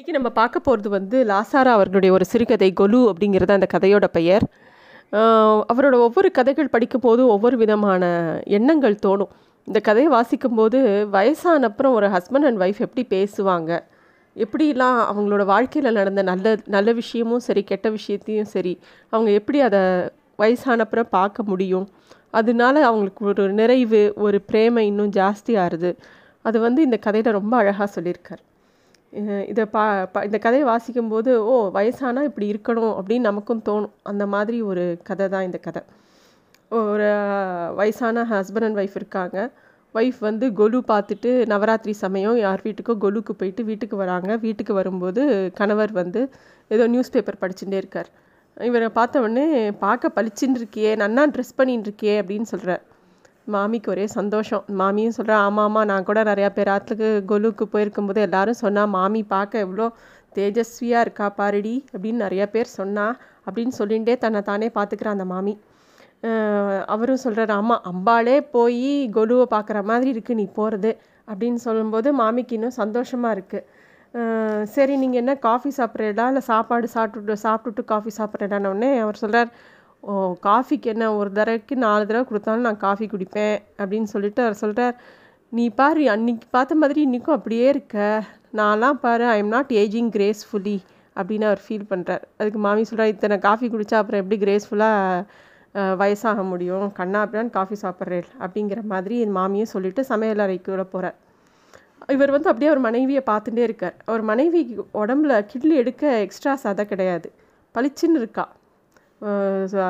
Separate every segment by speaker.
Speaker 1: இன்றைக்கி நம்ம பார்க்க போகிறது வந்து லாசாரா அவர்களுடைய ஒரு சிறுகதை கொலு அப்படிங்கிறது அந்த கதையோட பெயர். அவரோட ஒவ்வொரு கதைகள் படிக்கும் போதும் ஒவ்வொரு விதமான எண்ணங்கள் தோணும். இந்த கதையை வாசிக்கும்போது வயசான அப்புறம் ஒரு ஹஸ்பண்ட் அண்ட் ஒய்ஃப் எப்படி பேசுவாங்க? எப்படிலாம் அவங்களோட வாழ்க்கையில் நடந்த நல்ல நல்ல விஷயமும் சரி கெட்ட விஷயத்தையும் சரி அவங்க எப்படி அதை வயசானப்புறம் பார்க்க முடியும்? அதனால அவங்களுக்கு ஒரு நிறைவு ஒரு பிரேமை இன்னும் ஜாஸ்தி அது வந்து இந்த கதையில் ரொம்ப அழகாக சொல்லியிருக்கார். இதை பா ப- இந்த கதையை வாசிக்கும்போது ஓ வயசானால் இப்படி இருக்கணும் அப்படின்னு நமக்கும் தோணும். அந்த மாதிரி ஒரு கதை தான் இந்த கதை. ஒரு வயசான ஹஸ்பண்ட் அண்ட் ஒய்ஃப் இருக்காங்க. ஒய்ஃப் வந்து கொலு பார்த்துட்டு நவராத்திரி சமயம் யார் வீட்டுக்கோ கொலுக்கு போயிட்டு வீட்டுக்கு வராங்க. வீட்டுக்கு வரும்போது கணவர் வந்து ஏதோ நியூஸ் பேப்பர் படிச்சுட்டே இருக்கார். இவரை பார்த்த உடனே பார்க்க பளிச்சுன்னு இருக்கியே நன்னா ட்ரெஸ் பண்ணின்னு இருக்கியே அப்படின்னு சொல்கிறார் மாமிக்கு ஒரே சந்தோஷம். மாமியும் சொல்கிறா ஆமாம் ஆமாம் நான் கூட நிறையா பேர் ஆற்றுக்கு கொலுக்கு போயிருக்கும்போது எல்லாரும் சொன்னால் மாமி பார்க்க எவ்வளோ தேஜஸ்வியாக இருக்கா பாருடி அப்படின்னு நிறையா பேர் சொன்னா அப்படின்னு சொல்லிகிட்டே தன்னை தானே பார்த்துக்கிறா அந்த மாமி. அவரும் சொல்கிறார் ஆமாம் அம்பாளே போய் கொலுவை பார்க்குற மாதிரி இருக்குது நீ போகிறது அப்படின்னு சொல்லும்போது மாமிக்கு இன்னும் சந்தோஷமாக இருக்குது சரி நீங்கள் என்ன காஃபி சாப்பிட்றீடா இல்லை சாப்பாடு சாப்பிட்டுட்டு சாப்பிட்டுட்டு காஃபி சாப்பிட்றேடான உடனே அவர் சொல்கிறார் காஃபிக்கு என்ன ஒரு தடவைக்கு நாலு தடவை கொடுத்தாலும் நான் காஃபி குடிப்பேன் அப்படின்னு சொல்லிட்டு அவர் சொல்கிறார் நீ பாரு அன்னைக்கு பார்த்த மாதிரி இன்றைக்கும் அப்படியே இருக்க. நான்லாம் பாரு I am not ageing gracefully அப்படின்னு அவர் ஃபீல் பண்ணுறார் அதுக்கு மாமி சொல்கிறார் இத்தனை காஃபி குடித்தா அப்புறம் எப்படி கிரேஸ்ஃபுல்லாக வயசாக முடியும்? கண்ணா அப்படின்னா காஃபி சாப்பிட்றேன் அப்படிங்கிற மாதிரி என் மாமியும் சொல்லிட்டு சமையல் அறைக்குள்ளே போகிறார் இவர் வந்து அப்படியே அவர் மனைவியை பார்த்துட்டே இருக்கார். அவர் மனைவி உடம்புல கிட்லி எடுக்க எக்ஸ்ட்ரா சதை கிடையாது. பளிச்சுன்னு இருக்கா.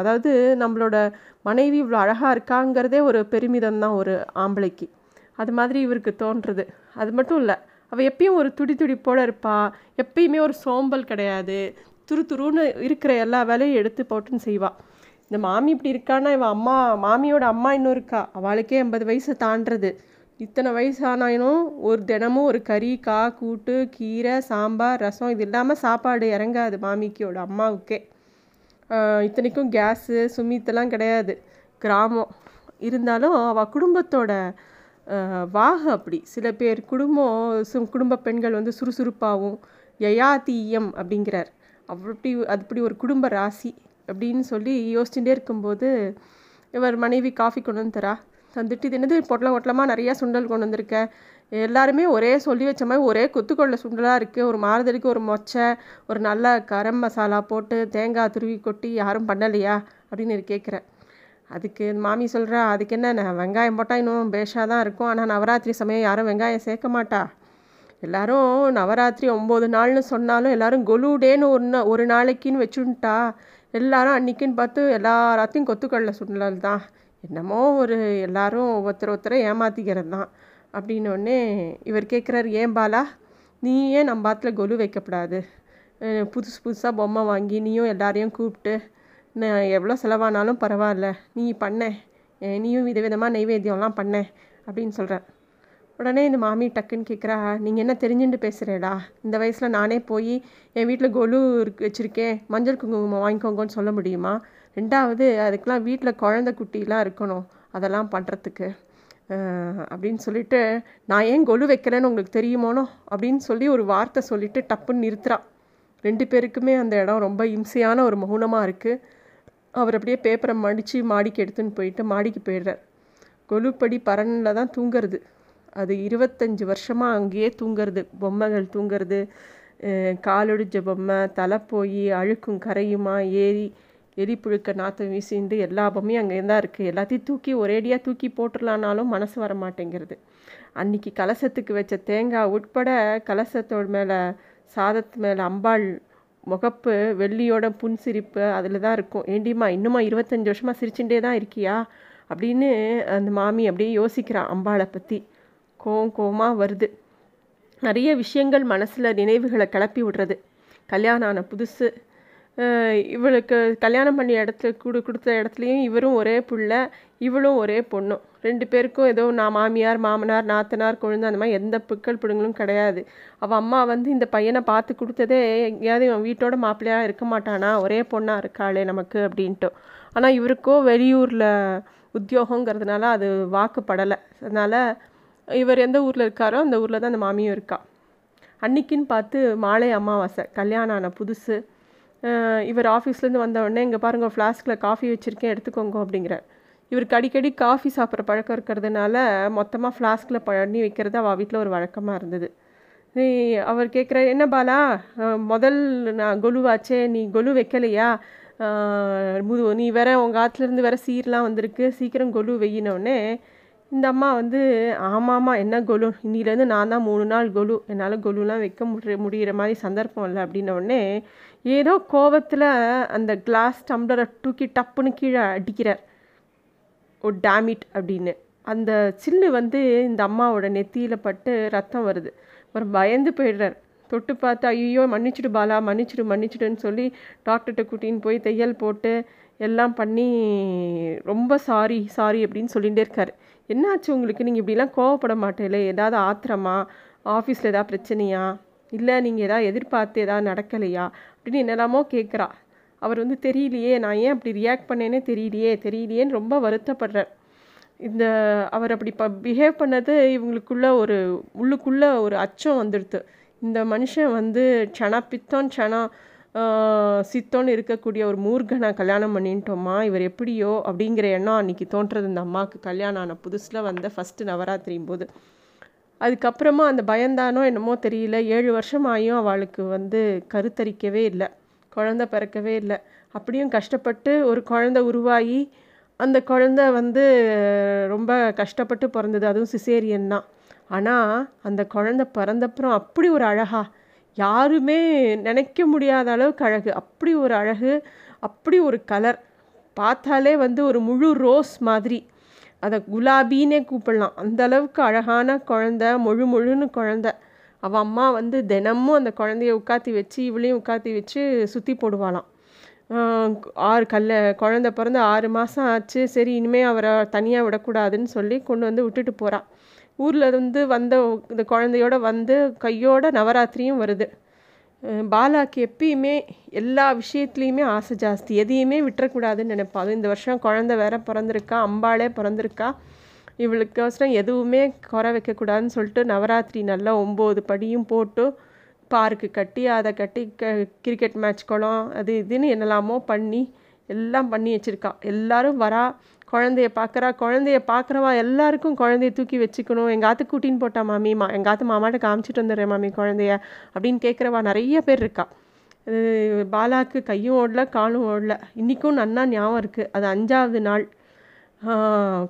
Speaker 1: அதாவது நம்மளோட மனைவி இவ்வளோ அழகாக இருக்காங்கிறதே ஒரு பெருமிதம் தான் ஒரு ஆம்பளைக்கு. அது மாதிரி இவருக்கு தோன்றுறது. அது மட்டும் இல்லை அவள் எப்பயும் ஒரு துடி துடிப்போட இருப்பாள் எப்பயுமே ஒரு சோம்பல் கிடையாது. துரு துருன்னு இருக்கிற எல்லா வேலையும் எடுத்து போட்டுன்னு செய்வாள் இந்த மாமி இப்படி இருக்கான்னா இவன் அம்மா மாமியோட அம்மா இன்னும் இருக்கா? அவளுக்கே எண்பது வயசு தாண்டுறது. இத்தனை வயசானாயினும் ஒரு தினமும் ஒரு கறி கா கூட்டு கீரை சாம்பார் ரசம் இது இல்லாமல் சாப்பாடு இறங்காது மாமிக்கியோட அம்மாவுக்கே. இத்தனைக்கும் கேஸு சுமித்தெல்லாம் கிடையாது. கிராமம். இருந்தாலும் அவள் குடும்பத்தோட வாக அப்படி. சில பேர் குடும்பம் சு குடும்ப பெண்கள் வந்து சுறுசுறுப்பாகவும் யயாதீயம் அப்படிங்கிறார். அப்படி அதுபடி ஒரு குடும்ப ராசி அப்படின்னு சொல்லி யோசிச்சுட்டே இருக்கும்போது இவர் மனைவி காஃபி கொண்டு வந்து தரா? தந்துட்டு இது என்னது பொட்டலம் ஒட்டலமாக நிறையா சுண்டல் கொண்டு வந்திருக்க. எல்லாருமே ஒரே சொல்லி வச்ச மாதிரி ஒரே கொத்துக்கொள்ள சுண்டலாக இருக்குது ஒரு மாறுதலுக்கு ஒரு மொச்சை ஒரு நல்ல கரம் மசாலா போட்டு தேங்காய் துருவி கொட்டி யாரும் பண்ணலையா அப்படின்னு கேட்குறேன் அதுக்கு மாமி சொல்கிறா அதுக்கு என்ன வெங்காயம் போட்டால் இன்னும் பேஷாக தான் இருக்கும். ஆனால் நவராத்திரி சமயம் யாரும் வெங்காயம் சேர்க்க மாட்டா. எல்லாரும் நவராத்திரி ஒம்பது நாள்னு சொன்னாலும் எல்லாரும் கொலுடேன்னு ஒரு ஒரு நாளைக்குன்னு வச்சுட்டா எல்லாரும் அன்னைக்குன்னு பார்த்து எல்லாராத்தையும் கொத்துக்கடலை சுண்டல் தான் என்னமோ ஒரு எல்லாரும் ஒவ்வொருத்தர் ஒருத்தரை ஏமாத்திக்கிறது தான் அப்படின்னோடனே இவர் கேட்குறாரு ஏன் பாலா? நீ ஏன் நம்ம பாத்தில் கொலு வைக்கப்படாது. புதுசு புதுசாக பொம்மை வாங்கி நீயும் எல்லாரையும் கூப்பிட்டு நான் எவ்வளோ செலவானாலும் பரவாயில்ல. நீ பண்ண. நீயும் விதவிதமாக நைவேத்தியம்லாம் பண்ண அப்படின்னு சொல்கிறேன் உடனே இந்த மாமி டக்குன்னு கேட்குறா நீங்கள் என்ன தெரிஞ்சுட்டு பேசுகிறேடா இந்த வயசில் நானே போய் என் வீட்டில் கொலு இருக்கு வச்சுருக்கேன் மஞ்சள் குங்குமம் வாங்கிக்கோங்கன்னு சொல்ல முடியுமா? ரெண்டாவது அதுக்கெலாம் வீட்டில் குழந்தை குட்டிலாம் இருக்கணும் அதெல்லாம் பண்ணுறதுக்கு அப்படின்னு சொல்லிட்டு நான் ஏன் கொலு வைக்கிறேன்னு உங்களுக்கு தெரியுமோனோ? அப்படின்னு சொல்லி ஒரு வார்த்தை சொல்லிட்டு டப்புன்னு நிறுத்துறா. ரெண்டு பேருக்குமே அந்த இடம் ரொம்ப இம்சையான ஒரு மௌனமாக இருக்குது அவர் அப்படியே பேப்பரை மடித்து மாடிக்கு எடுத்துன்னு போயிட்டு மாடிக்கு போயிடுறார். கொலுப்படி பரனில் தான் தூங்குறது. அது இருபத்தஞ்சி வருஷமாக அங்கேயே தூங்குறது. பொம்மைகள் தூங்குறது காலொடிஞ்ச பொம்மை தலை போய் அழுக்கும் கரையுமா ஏறி எலி புழுக்க நாற்றம் வீசிண்டு எல்லா பொம்மையும் அங்கே தான் இருக்குது எல்லாத்தையும் தூக்கி ஒரேடியாக தூக்கி போட்டுடலானாலும் மனசு வர மாட்டேங்கிறது அன்னைக்கு கலசத்துக்கு வச்ச தேங்காய் உட்பட கலசத்தோட மேலே சாதத்து மேலே அம்பாள் முகப்பு வெள்ளியோட புன்சிரிப்பு அதில் தான் இருக்கும். ஏண்டிம்மா இன்னுமா இருபத்தஞ்சி வருஷமாக சிரிச்சுட்டே தான் இருக்கியா? அப்படின்னு அந்த மாமி அப்படியே யோசிக்கிறான் அம்பாளை பற்றி கோவம் கோவமாக வருது. நிறைய விஷயங்கள் மனசில் நினைவுகளை கிளப்பி விடுறது. கல்யாணம் ஆன புதுசு இவளுக்கு கல்யாணம் பண்ணி இடத்துல கொடு கொடுத்த இடத்துலையும் இவரும் ஒரே புள்ள இவளும் ஒரே பொண்ணும் ரெண்டு பேருக்கும் ஏதோ நான் மாமியார் மாமனார் நாத்தனார் கொழுந்து அந்த மாதிரி எந்த புக்கள் பிடுங்களும் கிடையாது. அவள் அம்மா வந்து இந்த பையனை பார்த்து கொடுத்ததே எங்கேயாவது இவன் வீட்டோட மாப்பிள்ளையாக இருக்க மாட்டானா? ஒரே பொண்ணாக இருக்காளே நமக்கு அப்படின்ட்டு. ஆனால் இவருக்கோ வெளியூரில் உத்தியோகங்கிறதுனால அது வாக்குப்படலை. அதனால் இவர் எந்த ஊரில் இருக்காரோ அந்த ஊரில் தான் அந்த மாமியும் இருக்கா. அன்னைக்குன்னு பார்த்து மாலை அமாவாசை கல்யாணம் ஆன புதுசு. இவர் ஆஃபீஸ்லேருந்து வந்தவுடனே இங்கே பாருங்க ஃப்ளாஸ்கில் காஃபி வச்சுருக்கேன் எடுத்துக்கோங்க அப்படிங்கிறார். இவருக்கு அடிக்கடி காஃபி சாப்பிட்ற பழக்கம் இருக்கிறதுனால மொத்தமாக ஃப்ளாஸ்கில் பண்ணி வைக்கிறது அவள் வீட்டில் ஒரு வழக்கமாக இருந்தது. நீ- அவர் கேட்குற என்ன பாலா முதல் நான் கொலுவாச்சே நீ கொலு வைக்கலையா? முது நீ வேற உங்கள் ஆற்றுலேருந்து வேற சீர்லாம் வந்திருக்கு சீக்கிரம் கொலு வெயினோடனே இந்த அம்மா வந்து ஆமாம்மா என்ன கொலு? இன்னிலேருந்து நான் தான் மூணு நாள் கொலு. என்னால் கொலுலாம் வைக்க முடிய முடிகிற மாதிரி சந்தர்ப்பம் இல்லை. அப்படின்ன உடனே ஏதோ கோவத்தில் அந்த கிளாஸ் டம்ளரை தூக்கி டப்புன்னு கீழே அடிக்கிறார். ஓ டேமிட் அப்படின்னு. அந்த சில்லு வந்து இந்த அம்மாவோட நெத்தியில் பட்டு ரத்தம் வருது. ஒரு பயந்து போயிடுறார். தொட்டு பார்த்து ஐயோ மன்னிச்சிடு பாலா மன்னிச்சிடு மன்னிச்சிடுன்னு சொல்லி டாக்டர்கிட்ட கூட்டின்னு போய் தையல் போட்டு எல்லாம் பண்ணி ரொம்ப சாரி சாரி அப்படின்னு சொல்லிகிட்டே இருக்காரு. என்னாச்சு உங்களுக்கு? நீங்கள் இப்படிலாம் கோவப்பட மாட்டேலே. ஏதாவது ஆத்திரமா? ஆஃபீஸில் ஏதாவது பிரச்சனையா? இல்லை நீங்கள் ஏதாவது எதிர்பார்த்து ஏதாவது நடக்கலையா? அப்படின்னு என்னெல்லாமோ கேட்குறா அவர் வந்து தெரியலையே நான் ஏன் அப்படி ரியாக்ட் பண்ணேனே தெரியலையே தெரியலையேன்னு ரொம்ப வருத்தப்படுறார். இந்த அவர் அப்படி ப பிஹேவ் பண்ணது இவங்களுக்குள்ள ஒரு உள்ளுக்குள்ளே ஒரு அச்சம் வந்துடுது. இந்த மனுஷன் வந்து சனா பித்தம் சனா சித்தோன்னு இருக்கக்கூடிய ஒரு மூர்கனை கல்யாணம் பண்ணிட்டோமா இவர் எப்படியோ அப்படிங்கிற எண்ணம் அன்றைக்கி தோன்றது. இந்த அம்மாவுக்கு கல்யாணம் ஆன புதுசில் வந்த ஃபஸ்ட்டு நவராத்திரியும் போது. அதுக்கப்புறமா அந்த பயந்தானோ என்னமோ தெரியல. ஏழு வருஷம் ஆகியும் அவளுக்கு வந்து கருத்தரிக்கவே இல்லை. குழந்த பிறக்கவே இல்லை. அப்படியும் கஷ்டப்பட்டு ஒரு குழந்தை உருவாகி அந்த குழந்தை வந்து ரொம்ப கஷ்டப்பட்டு பிறந்தது. அதுவும் சிசேரியன் தான். ஆனால் அந்த குழந்தை பிறந்தப்புறம் அப்படி ஒரு அழகா யாருமே நினைக்க முடியாத அளவுக்கு அழகு. அப்படி ஒரு அழகு அப்படி ஒரு கலர் பார்த்தாலே வந்து ஒரு முழு ரோஸ் மாதிரி. அதை குலாபின்னே கூப்பிடலாம். அந்த அளவுக்கு அழகான குழந்த முழு முழுன்னு குழந்த. அவள் அம்மா வந்து தினமும் அந்த குழந்தைய உட்காத்தி வச்சு இவளையும் உட்காத்தி வச்சு சுற்றி போடுவாளாம். ஆறு கல்ல குழந்த பிறந்து ஆறு மாதம் ஆச்சு. சரி இனிமேல் அவரை தனியாக விடக்கூடாதுன்னு சொல்லி கொண்டு வந்து விட்டுட்டு போகிறான் ஊரில் இருந்து வந்த இந்த குழந்தையோட வந்து கையோட நவராத்திரியும் வருது. பாலாக்கு எப்பயுமே எல்லா விஷயத்துலேயுமே ஆசை ஜாஸ்தி. எதையுமே விட்டுறக்கூடாதுன்னு நினைப்பா. அதுவும் இந்த வருஷம் குழந்தை வேற பிறந்திருக்கா அம்பாளே பிறந்திருக்கா இவளுக்கோசரம் எதுவுமே குறை வைக்கக்கூடாதுன்னு சொல்லிட்டு நவராத்திரி நல்லா ஒம்பது படியும் போட்டு பார்க்கு கட்டி அதை கட்டி க கிரிக்கெட் மேட்ச் குளம் அது இதுன்னு என்னெல்லாமோ பண்ணி எல்லாம் பண்ணி வச்சுருக்கா. எல்லாரும் வரா குழந்தைய பார்க்குறா குழந்தைய பார்க்குறவா எல்லாருக்கும் குழந்தைய தூக்கி வச்சுக்கணும். எங்கள் ஆத்து கூட்டின்னு போட்டா மாமி மா எங்கள் ஆத்து மாமாட்ட காமிச்சிட்டு வந்துடுறேன் மாமி குழந்தைய அப்படின்னு கேட்குறவா நிறைய பேர் இருக்கா. பாலாக்கு கையும் ஓடல காலும் ஓடல. இன்றைக்கும் நன்னா ஞாபகம் இருக்குது அது அஞ்சாவது நாள்.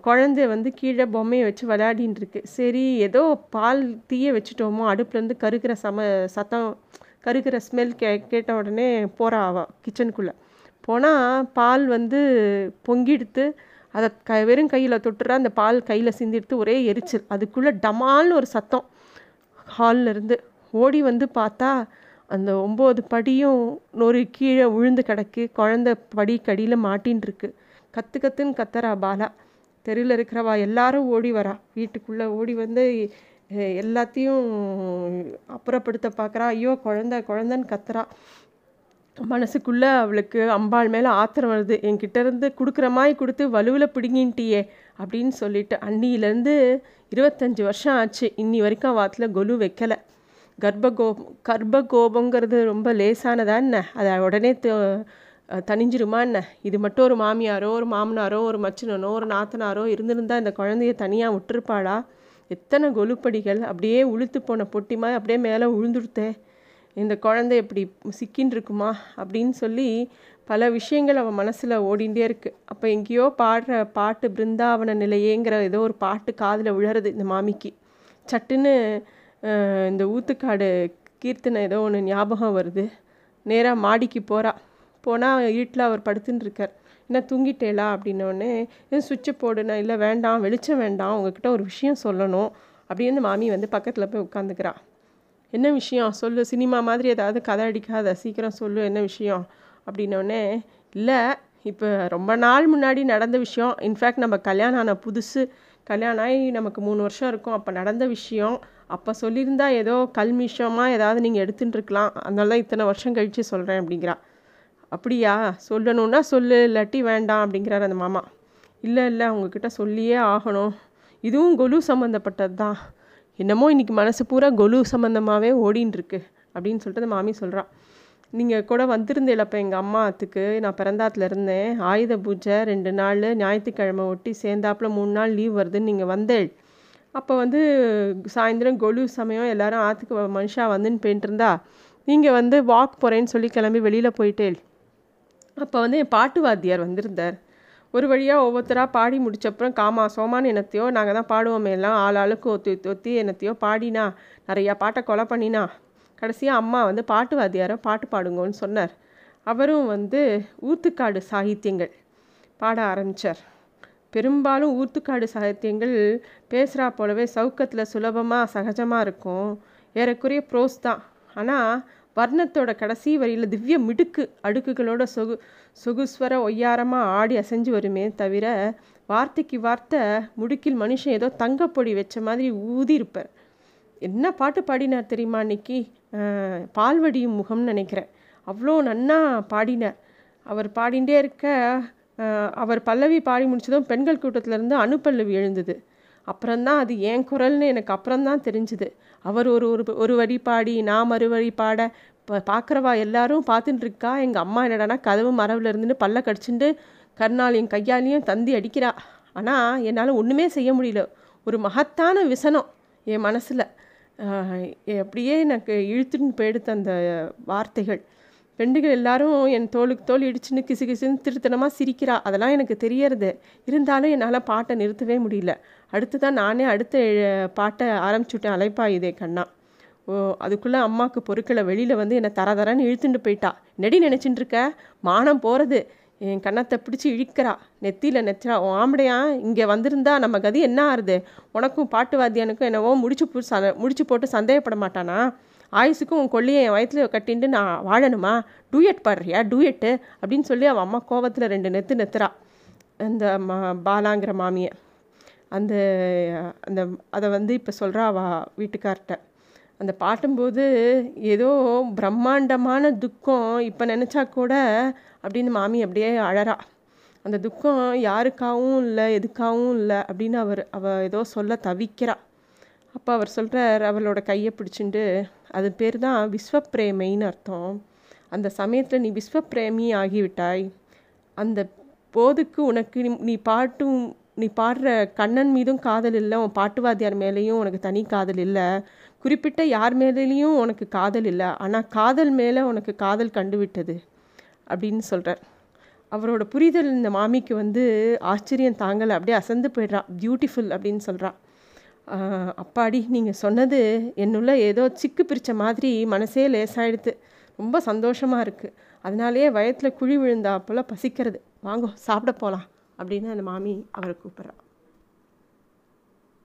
Speaker 1: குழந்தை வந்து கீழே பொம்மையை வச்சு விளையாடின்னு இருக்கு. சரி ஏதோ பால் தீய வச்சுட்டோமோ அடுப்புலேருந்து கருக்கிற சம சத்தம் கருக்கிற ஸ்மெல் கே கேட்ட உடனே போகிறா அவள் கிச்சனுக்குள்ளே போனால் பால் வந்து பொங்கிடுத்து அதை க வெறும் கையில் தொட்டுறா அந்த பால் கையில் சிந்திடுத்து ஒரே எரிச்சல். அதுக்குள்ளே டமால்னு ஒரு சத்தம். ஹால்ல இருந்து ஓடி வந்து பார்த்தா அந்த ஒம்பது படியும் நொறு கீழே விழுந்து கிடக்கு. குழந்த படி கடியில் மாட்டின்னு இருக்கு கத்துன்னு கத்துறா பாலா. தெருவில் இருக்கிறவா எல்லாரும் ஓடி வரா. வீட்டுக்குள்ளே ஓடி வந்து எல்லாத்தையும் அப்புறப்படுத்த பார்க்குறா ஐயோ குழந்த குழந்தன்னு கத்துறா. மனசுக்குள்ளே அவளுக்கு அம்பாள் மேலே ஆத்திரம் வருது. என்கிட்ட இருந்து கொடுக்குற மாதிரி கொடுத்து வலுவில் பிடுங்கின்ட்டியே அப்படின்னு சொல்லிட்டு அன்னியிலேருந்து இருபத்தஞ்சி வருஷம் ஆச்சு. இன்னி வரைக்கும் வாத்தில் கொலு வைக்கலை. கர்ப்பகோபம் கர்ப்பகோபங்கிறது ரொம்ப லேசானதா என்ன? அதை உடனே தனிஞ்சிருமா என்ன? இது மட்டும் ஒரு மாமியாரோ ஒரு மாமனாரோ ஒரு மச்சினனோ ஒரு நாத்தனாரோ இருந்திருந்தால் இந்த குழந்தைய தனியாக விட்டுருப்பாளா? எத்தனை கொலுப்படிகள். அப்படியே உளுத்து போன பொட்டி மாதிரி அப்படியே மேலே விழுந்துடுத்தே இந்த குழந்தை இப்படி சிக்கின்னு இருக்குமா அப்படின்னு சொல்லி பல விஷயங்கள் அவன் மனசில் ஓடிண்டே இருக்குது அப்போ எங்கேயோ பாடுற பாட்டு பிருந்தாவன நிலையேங்கிற ஏதோ ஒரு பாட்டு காதில் விழறது இந்த மாமிக்கு. சட்டுன்னு இந்த ஊத்துக்காடு கீர்த்தனை ஏதோ ஒன்று ஞாபகம் வருது. நேராக மாடிக்கு போகிறா போனால் இருட்டில் அவர் படுத்துன்னு இருக்கார் என்ன தூங்கிட்டேலா அப்படின்னோடனே இது சுவிட்சை போடுனா இல்லை வேண்டாம். வெளிச்சம் வேண்டாம். உங்ககிட்ட ஒரு விஷயம் சொல்லணும். அப்படின்னு மாமி வந்து பக்கத்தில் போய் உட்காந்துக்கிறாள் என்ன விஷயம்? சொல்லு. சினிமா மாதிரி ஏதாவது கதை அடிக்காத சீக்கிரம் சொல்லு. என்ன விஷயம்? அப்படின்னோடனே இல்லை. இப்போ ரொம்ப நாள் முன்னாடி நடந்த விஷயம். இன்ஃபேக்ட் நம்ம கல்யாணம் ஆன புதுசு. கல்யாணம் ஆகி நமக்கு மூணு வருஷம் இருக்கும். அப்போ நடந்த விஷயம். அப்போ சொல்லியிருந்தா ஏதோ கல்மிஷமாக ஏதாவது நீங்கள் எடுத்துட்டுருக்கலாம் அதனால தான் இத்தனை வருஷம் கழித்து சொல்கிறேன் அப்படிங்கிறா. அப்படியா? சொல்லணும்னா சொல்லு. இல்லாட்டி வேண்டாம் அப்படிங்கிறார் அந்த மாமா. இல்லை இல்லை. அவங்கக்கிட்ட சொல்லியே ஆகணும். இதுவும் கொலு சம்மந்தப்பட்டது தான். என்னமோ இன்றைக்கி மனசு பூரா கொலு சம்மந்தமாகவே ஓடின்னு இருக்கு அப்படின்னு சொல்லிட்டு அந்த மாமி சொல்கிறான் நீங்கள் கூட வந்திருந்தேன் அப்போ எங்கள் அம்மாத்துக்கு நான் பிறந்தாத்துல இருந்தேன் ஆயுத பூஜை ரெண்டு நாள் ஞாயிற்றுக்கிழமை ஒட்டி சேர்ந்தாப்புல மூணு நாள் லீவ் வருதுன்னு நீங்கள் வந்தேள். அப்போ வந்து சாயந்தரம் கொலு சமயம் எல்லாரும் ஆற்றுக்கு மனுஷா வந்துன்னு போயிட்டுருந்தா நீங்கள் வந்து வாக் போகிறேன்னு சொல்லி கிளம்பி வெளியில் போயிட்டேள். அப்போ வந்து என் பாட்டு வாத்தியார் வந்திருந்தார். ஒரு வழியாக ஒவ்வொருத்தராக பாடி முடிச்சப்புறம் காமா சோமான்னு என்னத்தையோ நாங்கள் தான் பாடுவோமே எல்லாம் ஆள் ஆளுக்கு ஒத்தி ஒத்தி என்னத்தையோ பாடினா நிறையா பாட்டை கொலை பண்ணினா கடைசியாக அம்மா வந்து பாட்டு வாத்தியாரை பாட்டு பாடுங்கன்னு சொன்னார். அவரும் வந்து ஊத்துக்காடு சாகித்யங்கள் பாட ஆரம்பித்தார் பெரும்பாலும் ஊத்துக்காடு சாகித்யங்கள் பேசுகிறா போலவே சவுக்கத்தில் சுலபமாக சகஜமாக இருக்கும். ஏறக்குறைய ப்ரோஸ் தான். ஆனால் வர்ணத்தோட கடைசி வரியில் திவ்ய மிடுக்கு அடுக்குகளோட சொகு சொகுஸ்வர ஒய்யாரமாக ஆடி அசைஞ்சு வருமே தவிர வார்த்தைக்கு வார்த்தை முடுக்கில் மனுஷன் ஏதோ தங்கப்பொடி வச்ச மாதிரி ஊதி இருப்பார். என்ன பாட்டு பாடினார் தெரியுமா அன்னைக்கு? பால்வடியும் முகம்னு நினைக்கிறேன். அவ்வளோ நன்னா பாடினார். அவர் பாடிண்டே இருக்க அவர் பல்லவி பாடி முடிச்சதும் பெண்கள் கூட்டத்திலேருந்து அணுப்பல்லவி எழுந்தது. அப்புறம்தான் அது ஏன் குரல்னு எனக்கு அப்புறம்தான் தெரிஞ்சுது. அவர் ஒரு ஒரு ஒரு வரி பாடி நான் மறுவழி பாட இப்போ பார்க்குறவா எல்லாரும் பார்த்துட்டு இருக்கா எங்கள் அம்மா என்னடானா கதவு மரவில் இருந்துட்டு பல்ல கடிச்சுட்டு கருணாலையும் கையாலையும் தந்தி அடிக்கிறா. ஆனால் என்னால் ஒன்றுமே செய்ய முடியல. ஒரு மகத்தான விசனம் என் மனசில். அப்படியே எனக்கு இழுத்துன்னு போயிடுத்து அந்த வார்த்தைகள். பெண்டுகள் எல்லாரும் என் தோளுக்கு தோல் இடிச்சுன்னு கிசு கிசுன்னு திருத்தனமாக சிரிக்கிறா. அதெல்லாம் எனக்கு தெரியறது. இருந்தாலும் என்னால் பாட்டை நிறுத்தவே முடியல. அடுத்து தான் நானே அடுத்த பாட்டை ஆரம்பிச்சுட்டேன் அலைப்பாயுதே கண்ணா. ஓ அதுக்குள்ளே அம்மாவுக்கு பொருட்களை வெளியில் வந்து என்னை தர தரன்னு இழுத்துட்டு போயிட்டா. நெடி நினச்சிட்டு இருக்க? மானம் போகிறது என் கண்ணத்தை பிடிச்சி இழுக்கிறா. நெத்தியில் நெத்திரா உன் ஆம்படையா? இங்கே வந்திருந்தா நம்ம கதி என்ன ஆறுது? உனக்கும் பாட்டு வாத்தியானுக்கும் என்னவோ முடிச்சு முடிச்சு போட்டு சந்தேகப்பட மாட்டானா? ஆயுசுக்கும் உன் கொள்ளையை என் வயிற்றில் கட்டின்ட்டு நான் வாழணுமா? டூயட் பாடுறியா? டூயட்டு? அப்படின்னு சொல்லி அவள் அம்மா கோவத்தில் ரெண்டு நெத்து நெத்துறா. அந்த மா பாலாங்கிற மாமியை. அந்த அந்த அதை வந்து இப்போ சொல்கிறா அவ வீட்டுக்கார்ட்ட. அந்த பாட்டும்போது ஏதோ பிரம்மாண்டமான துக்கம் இப்போ நினச்சா கூட அப்படின்னு மாமி அப்படியே அழறா. அந்த துக்கம் யாருக்காகவும் இல்லை எதுக்காகவும் இல்லை அப்படின்னு அவர் அவள் ஏதோ சொல்ல தவிக்கிறா. அப்போ அவர் சொல்கிறார் அவளோட கையை பிடிச்சிட்டு அது பேர் தான் விஸ்வப்பிரேமைன்னு அர்த்தம். அந்த சமயத்தில் நீ விஸ்வப்பிரேமி ஆகிவிட்டாய். அந்த போதுக்கு உனக்கு நீ பாட்டும் நீ பாடுற கண்ணன் மீதும் காதல் இல்லை உன் பாட்டுவாத்தியார் மேலேயும் உனக்கு தனி காதல் இல்லை. குறிப்பிட்ட யார் மேலேயும் உனக்கு காதல் இல்லை. ஆனால் காதல் மேலே உனக்கு காதல் கண்டுவிட்டது அப்படின்னு சொல்கிறார் அவரோட புரிதல் இந்த மாமிக்கு வந்து ஆச்சரியம் தாங்கலை. அப்படியே அசந்து போயிடுறான் பியூட்டிஃபுல் அப்படின்னு சொல்கிறான் அப்பாடி நீங்கள் சொன்னது என்னுள்ள ஏதோ சிக்கு பிரித்த மாதிரி மனசே லேசாயிடுது ரொம்ப சந்தோஷமாக இருக்குது அதனாலேயே வயத்தில் குழி விழுந்தா போல் பசிக்கிறது. வாங்கோ சாப்பிட போகலாம் அப்படின்னு அந்த மாமி அவரை கூப்பிட்றா.